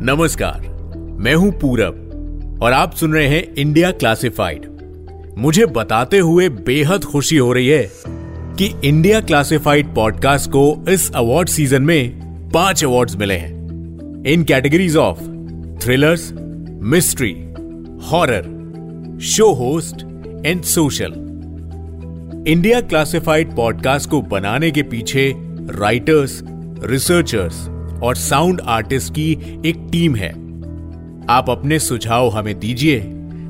नमस्कार, मैं हूँ पूरब और आप सुन रहे हैं इंडिया क्लासिफाइड। मुझे बताते हुए बेहद खुशी हो रही है कि इंडिया क्लासिफाइड पॉडकास्ट को इस अवार्ड सीज़न में पाँच अवार्ड्स मिले हैं। In categories of thrillers, mystery, horror, show host and social. India Classified podcast को बनाने के पीछे राइटर्स रिसर्चर्स और साउंड आर्टिस्ट की एक टीम है। आप अपने सुझाव हमें दीजिए,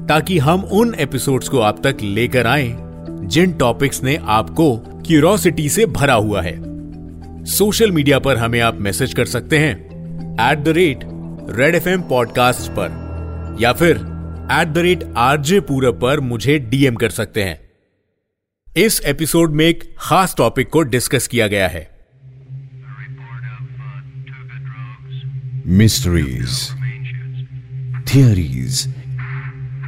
ताकि हम उन एपिसोड्स को आप तक लेकर आए, जिन टॉपिक्स ने आपको क्यूरोसिटी से भरा हुआ है। सोशल मीडिया पर हमें आप मैसेज कर सकते हैं at the rate Red F M podcast पर, या फिर eight the rate RJ Purab पर मुझे डीएम कर सकते हैं। इस एपिसोड में एक खास टॉपिक को डिस्कस किया गया है। Mysteries, theories,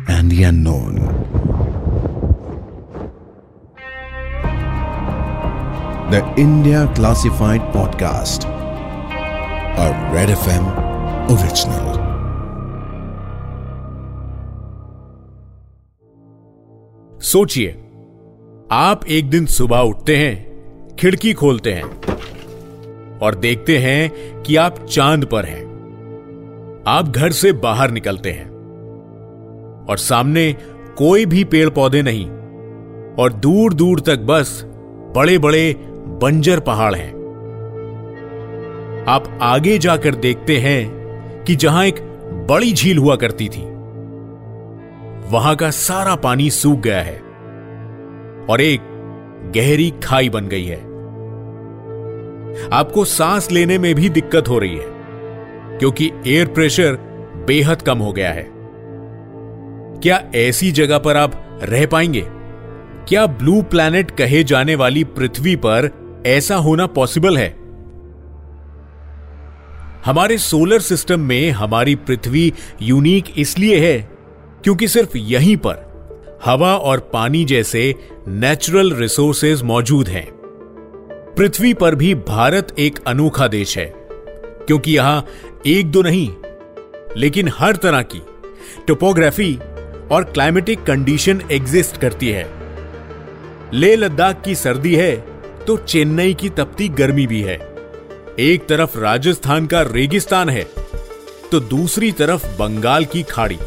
and the unknown. The India Classified Podcast, a Red FM original. सोचिए आप एक दिन सुबह उठते हैं खिड़की खोलते हैं और देखते हैं कि आप चाँद पर हैं आप घर से बाहर निकलते हैं। और सामने कोई भी पेड़ पौधे नहीं, और दूर दूर तक बस बड़े बड़े बंजर पहाड़ हैं। आप आगे जाकर देखते हैं कि जहाँ एक बड़ी झील हुआ करती थी, वहाँ का सारा पानी सूख गया है, और एक गहरी खाई बन गई है। आपको सांस लेने में भी दिक्कत हो रही है। क्योंकि एयर प्रेशर बेहद कम हो गया है। क्या ऐसी जगह पर आप रह पाएँगे? क्या ब्लू प्लैनेट कहे जाने वाली पृथ्वी पर ऐसा होना पॉसिबल है? हमारे सोलर सिस्टम में हमारी पृथ्वी यूनिक इसलिए है क्योंकि सिर्फ़ यहीं पर हवा और पानी जैसे नेचुरल रिसोर्सेज मौजूद हैं। पृथ्वी पर भी भारत एक अनोखा देश है। क्योंकि यहाँ एक दो नहीं, लेकिन हर तरह की टोपोग्राफी और क्लाइमेटिक कंडीशन एग्जिस्ट करती है। ले लद्दाख की सर्दी है तो चेन्नई की तपती गर्मी भी है। एक तरफ़ राजस्थान का रेगिस्तान है तो दूसरी तरफ़ बंगाल की खाड़ी।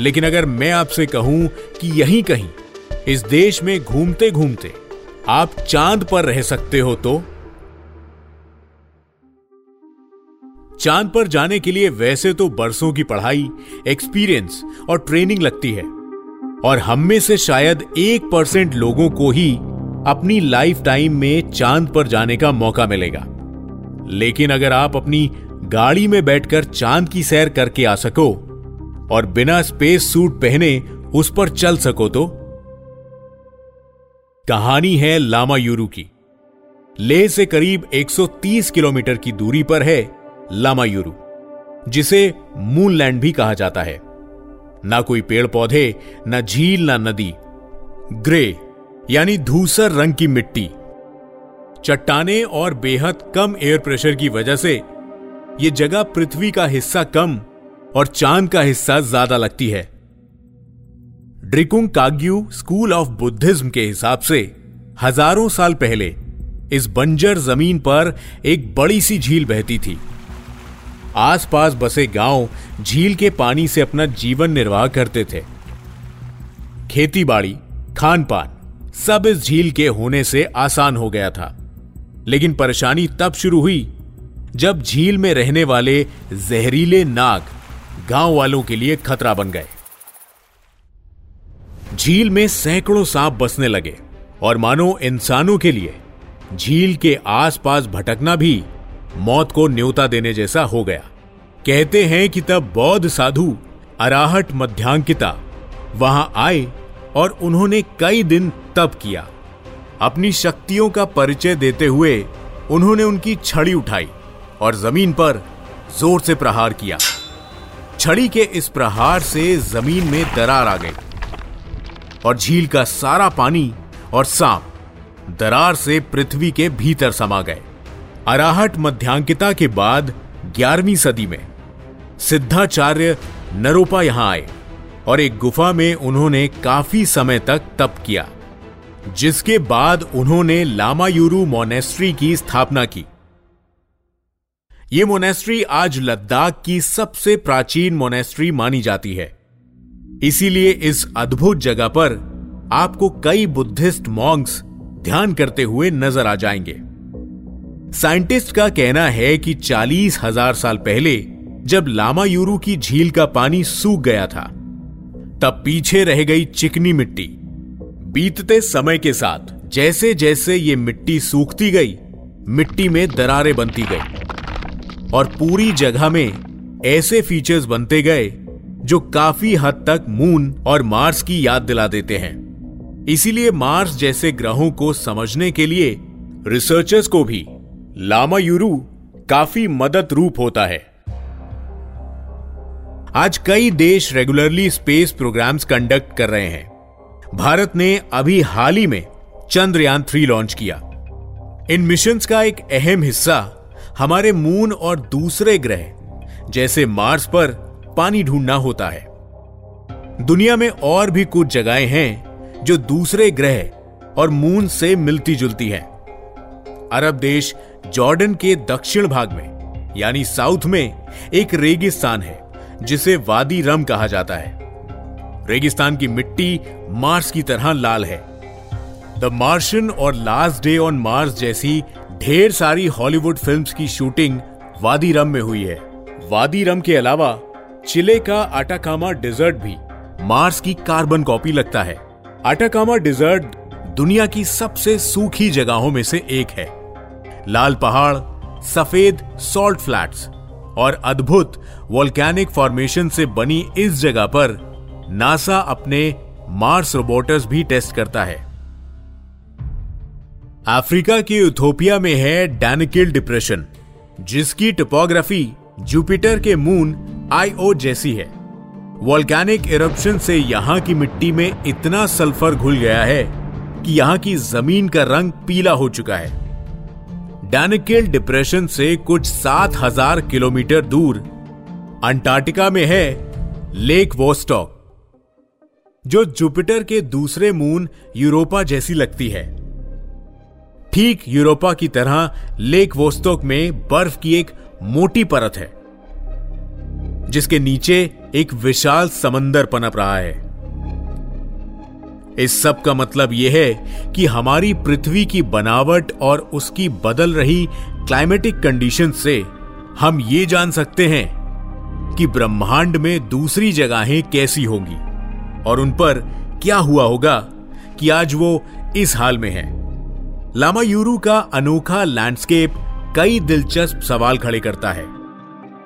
लेकिन अगर मैं आपसे कहूँ कि यहीं कहीं, इस देश में घूमते घूमते आप चाँद पर रह सकते हो तो चाँद पर जाने के लिए वैसे तो बरसों की पढ़ाई एक्सपीरियंस और ट्रेनिंग लगती है। और हम में से शायद एक परसेंट लोगों को ही अपनी लाइफ टाइम में चाँद पर जाने का मौका मिलेगा। लेकिन अगर आप अपनी गाड़ी में बैठकर चाँद की सैर करके आ सको और बिना स्पेस सूट पहने उस पर चल सको तो? कहानी है लामा यूरू की। लेह से करीब 130 किलोमीटर की दूरी पर है लामायुरु, जिसे मूनलैंड भी कहा जाता है। ना कोई पेड़ पौधे ना झील, ना नदी। ग्रे, यानी धूसर रंग की मिट्टी। चट्टाने और बेहद कम एयर प्रेशर की वजह से यह जगह पृथ्वी का हिस्सा कम और चाँद का हिस्सा ज़्यादा लगती है। Drikung Kagyu school of Buddhism के हिसाब से हज़ारों साल पहले इस बंजर ज़मीन पर एक बड़ी सी झील बहती थी। आसपास बसे गाँव झील के पानी से अपना जीवन निर्वाह करते थे। खेती बाड़ी खान पान सब इस झील के होने से आसान हो गया था। लेकिन परेशानी तब शुरू हुई जब झील में रहने वाले जहरीले नाग गाँव वालों के लिए खतरा बन गए। झील में सैकड़ों सांप बसने लगे और मानो इंसानों के लिए झील के आसपास भटकना भी मौत को न्योता देने जैसा हो गया। कहते हैं कि तब बौद्ध साधु अराहट मध्यांकिता वहाँ आए और उन्होंने कई दिन तप किया। अपनी शक्तियों का परिचय देते हुए उन्होंने उनकी छड़ी उठाई और ज़मीन पर ज़ोर से प्रहार किया। छड़ी के इस प्रहार से ज़मीन में दरार आ गई और झील का सारा पानी और सांप दरार से पृथ्वी के भीतर समा गए। अराहट मध्यांकिता के बाद ग्यारहवीं सदी में सिद्धाचार्य नरोपा यहाँ आए और एक गुफा में उन्होंने काफ़ी समय तक तप किया, जिसके बाद उन्होंने लामायूरू मोनेस्ट्री की स्थापना की। यह मोनेस्ट्री आज लद्दाख की सबसे प्राचीन मोनेस्ट्री मानी जाती है। इसीलिए इस अद्भुत जगह पर आपको कई बुद्धिस्ट मॉन्क्स ध्यान करते हुए नज़र आ जाएँगे। साइंटिस्ट का कहना है कि चालीस हज़ार साल पहले जब लामायूरू की झील का पानी सूख गया था, तब पीछे रह गई चिकनी मिट्टी। बीतते समय के साथ जैसे जैसे ये मिट्टी सूखती गई, मिट्टी में दरारें बनती गई। और पूरी जगह में ऐसे फीचर्स बनते गए, जो काफ़ी हद तक मून और मार्स की याद दिला देते हैं। इसीलिए मार्स जैसे ग्रहों को समझने के लिए रिसर्चर्स को भी लामायूरू काफ़ी मदद रूप होता है। आज कई देश रेगुलरली स्पेस प्रोग्राम्स कंडक्ट कर रहे हैं। भारत ने अभी हाल ही में चंद्रयान थ्री लॉन्च किया। इन मिशंस का एक अहम हिस्सा हमारे मून और दूसरे ग्रह, जैसे मार्स पर पानी ढूंढना होता है। दुनिया में और भी कुछ जगहें हैं जो दूसरे ग्रह और मून से मिलती जुलती हैं। अरब देश जॉर्डन के दक्षिण भाग में, यानी साउथ में, एक रेगिस्तान है। जिसे वादी रम कहा जाता है। रेगिस्तान की मिट्टी मार्स की तरह लाल है। द मार्शन और लास्ट डे ऑन मार्स जैसी ढेर सारी हॉलीवुड फिल्म्स की शूटिंग वादी रम में हुई है। वादी रम के अलावा चिले का आटाकामा डिजर्ट भी मार्स की कार्बन कॉपी लगता है। आटाकामा डिजर्ट दुनिया की सबसे सूखी जगहों में से एक है। लाल पहाड़, सफ़ेद सॉल्ट फ्लैट्स और अद्भुत वोल्केनिक फॉर्मेशन से बनी इस जगह पर नासा अपने मार्स रोबोटर्स भी टेस्ट करता है। अफ्रीका के यूथोपिया में है डैनिकिल डिप्रेशन, जिसकी टोपोग्राफी जुपिटर के मून आईओ जैसी है। वोल्केनिक इरप्शन से यहाँ की मिट्टी में इतना सल्फ़र घुल गया है कि यहाँ की ज़मीन का रंग पीला हो चुका है। डैनिकेल डिप्रेशन से कुछ सात हज़ार किलोमीटर दूर, अंटार्कटिका में है लेक वोस्टॉक, जो जुपिटर के दूसरे मून यूरोपा जैसी लगती है। ठीक यूरोपा की तरह, लेक वोस्टॉक में बर्फ़ की एक मोटी परत है, जिसके नीचे एक विशाल समंदर पनप रहा है। इस सब का मतलब यह है कि हमारी पृथ्वी की बनावट और उसकी बदल रही क्लाइमेटिक कंडीशन से हम ये जान सकते हैं कि ब्रह्मांड में दूसरी जगहें कैसी होंगी और उन पर क्या हुआ होगा कि आज वो इस हाल में है। लामायूरू का अनोखा लैंडस्केप कई दिलचस्प सवाल खड़े करता है।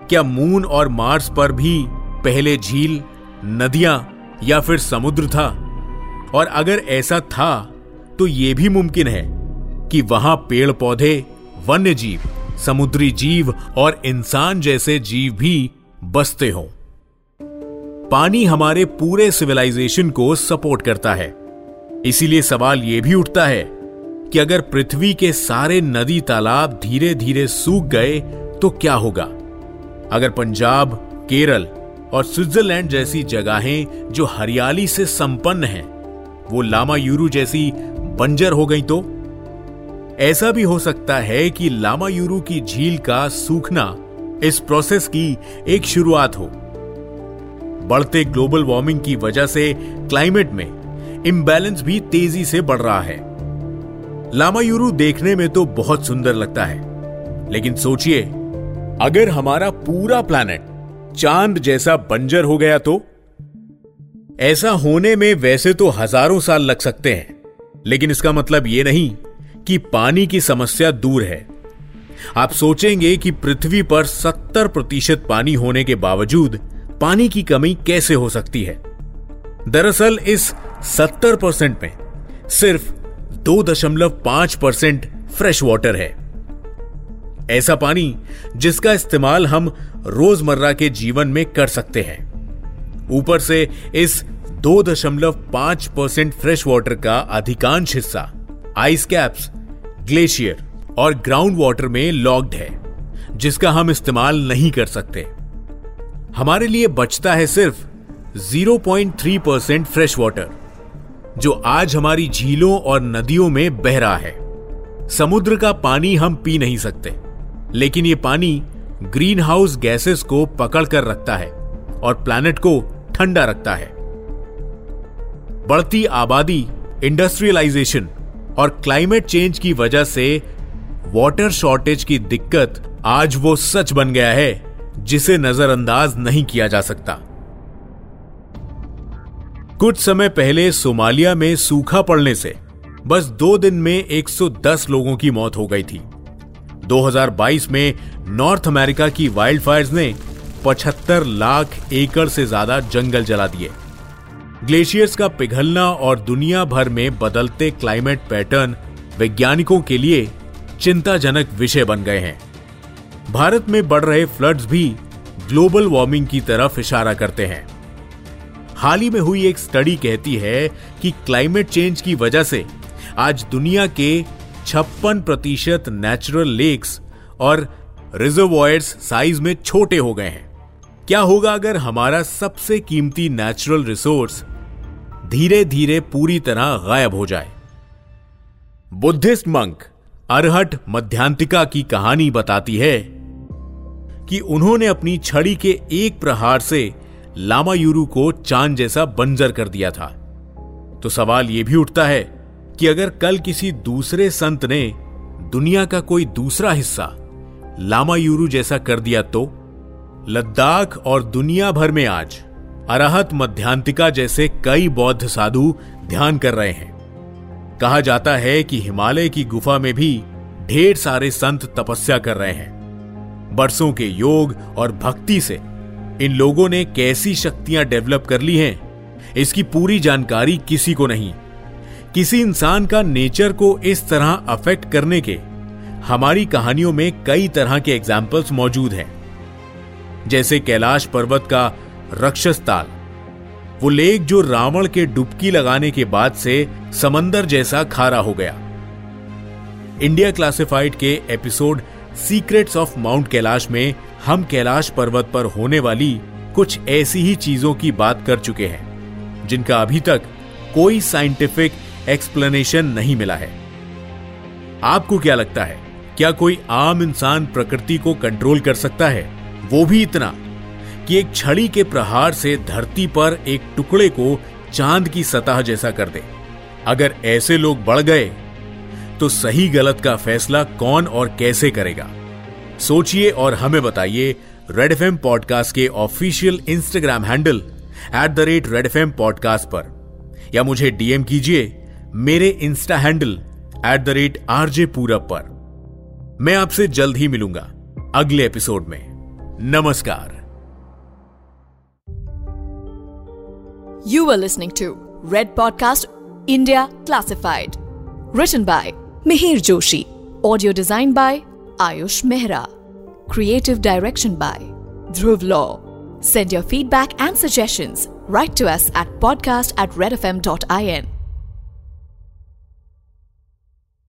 क्या मून और मार्स पर भी पहले झील, नदियाँ या फिर समुद्र था? और अगर ऐसा था तो यह भी मुमकिन है कि वहाँ पेड़ पौधे वन्य जीव समुद्री जीव और इंसान जैसे जीव भी बसते हों। पानी हमारे पूरे सिविलाइजेशन को सपोर्ट करता है। इसीलिए सवाल यह भी उठता है कि अगर पृथ्वी के सारे नदी तालाब धीरे धीरे सूख गए तो क्या होगा? अगर पंजाब, केरल और स्विट्जरलैंड जैसी जगहें जो हरियाली से संपन्न हैं वो लामा यूरू जैसी बंजर हो गई तो? ऐसा भी हो सकता है कि लामा यूरू की झील का सूखना इस प्रोसेस की एक शुरुआत हो। बढ़ते ग्लोबल वार्मिंग की वजह से क्लाइमेट में इम्बैलेंस भी तेज़ी से बढ़ रहा है। लामा यूरू देखने में तो बहुत सुंदर लगता है, लेकिन सोचिए, अगर हमारा पूरा प्लैनेट चाँद जैसा बंजर हो गया तो? ऐसा होने में वैसे तो हज़ारों साल लग सकते हैं, लेकिन इसका मतलब यह नहीं कि पानी की समस्या दूर है। आप सोचेंगे कि पृथ्वी पर 70 प्रतिशत पानी होने के बावजूद पानी की कमी कैसे हो सकती है। दरअसल इस 70 परसेंट में सिर्फ़ 2.5 परसेंट फ्रेश वाटर है। ऐसा पानी जिसका इस्तेमाल हम रोज़मर्रा के जीवन में कर सकते हैं। ऊपर से इस 2.5 परसेंट फ्रेश वाटर का अधिकांश हिस्सा आइस कैप्स ग्लेशियर और ग्राउंड वाटर में लॉक्ड है, जिसका हम इस्तेमाल नहीं कर सकते। हमारे लिए बचता है सिर्फ़ 0.3 परसेंट फ्रेश वाटर, जो आज हमारी झीलों और नदियों में बह रहा है। समुद्र का पानी हम पी नहीं सकते, लेकिन यह पानी ग्रीन हाउस गैसेस को पकड़ कर रखता है और प्लैनेट को ठंडा रखता है। बढ़ती आबादी इंडस्ट्रियलाइजेशन और क्लाइमेट चेंज की वजह से वाटर शॉर्टेज की दिक्कत आज वो सच बन गया है, जिसे नजरअंदाज नहीं किया जा सकता। कुछ समय पहले सोमालिया में सूखा पड़ने से बस दो दिन में 110 लोगों की मौत हो गई थी। 2022 में नॉर्थ अमेरिका की वाइल्ड फायर्स ने 75 लाख एकड़ से ज़्यादा जंगल जला दिए। ग्लेशियर्स का पिघलना और दुनिया भर में बदलते क्लाइमेट पैटर्न वैज्ञानिकों के लिए चिंताजनक विषय बन गए हैं। भारत में बढ़ रहे फ्लड्स भी ग्लोबल वार्मिंग की तरफ़ इशारा करते हैं। हाल ही में हुई एक स्टडी कहती है कि क्लाइमेट चेंज की वजह से आज दुनिया के छप्पन प्रतिशत नेचुरल लेक्स और रिजर्वॉयर्स साइज़ में छोटे हो गए हैं। क्या होगा अगर हमारा सबसे कीमती नेचुरल रिसोर्स धीरे धीरे पूरी तरह गायब हो जाए? बुद्धिस्ट मंक अरहट मध्यांतिका की कहानी बताती है कि उन्होंने अपनी छड़ी के एक प्रहार से लामायूरू को चाँद जैसा बंजर कर दिया था। तो सवाल यह भी उठता है कि अगर कल किसी दूसरे संत ने दुनिया का कोई दूसरा हिस्सा लामायूरू जैसा कर दिया तो? लद्दाख और दुनिया भर में आज अराहत मध्यांतिका जैसे कई बौद्ध साधु ध्यान कर रहे हैं। कहा जाता है कि हिमालय की गुफा में भी ढेर सारे संत तपस्या कर रहे हैं। बरसों के योग और भक्ति से इन लोगों ने कैसी शक्तियाँ डेवलप कर ली हैं, इसकी पूरी जानकारी किसी को नहीं। किसी इंसान का नेचर को इस तरह अफेक्ट करने के हमारी कहानियों में कई तरह के एग्जाम्पल्स मौजूद हैं। जैसे कैलाश पर्वत का रक्षस ताल वो लेक जो रावण के डुबकी लगाने के बाद से समंदर जैसा खारा हो गया। इंडिया क्लासिफाइड के episode secrets of mount Kailash में हम कैलाश पर्वत पर होने वाली कुछ ऐसी ही चीज़ों की बात कर चुके हैं, जिनका अभी तक कोई साइंटिफिक एक्सप्लेनेशन नहीं मिला है। आपको क्या लगता है, क्या कोई आम इंसान प्रकृति को कंट्रोल कर सकता है? वो भी इतना कि एक छड़ी के प्रहार से धरती पर एक टुकड़े को चाँद की सतह जैसा कर दे। अगर ऐसे लोग बढ़ गए तो सही गलत का फैसला कौन और कैसे करेगा? सोचिए और हमें बताइए रेड एफ़ पॉडकास्ट के official Instagram handle at the rate Red F podcast पर। या मुझे डीएम कीजिए मेरे insta handle at the rate RJ Purab पर। मैं आपसे जल्द ही मिलूँगा अगले एपिसोड में। नमस्कार You were listening to Red Podcast India Classified. Written by Mihir Joshi. Audio designed by Ayush Mehra. Creative direction by Dhruv Law. Send your feedback and suggestions. Write to us at podcast at redfm.in.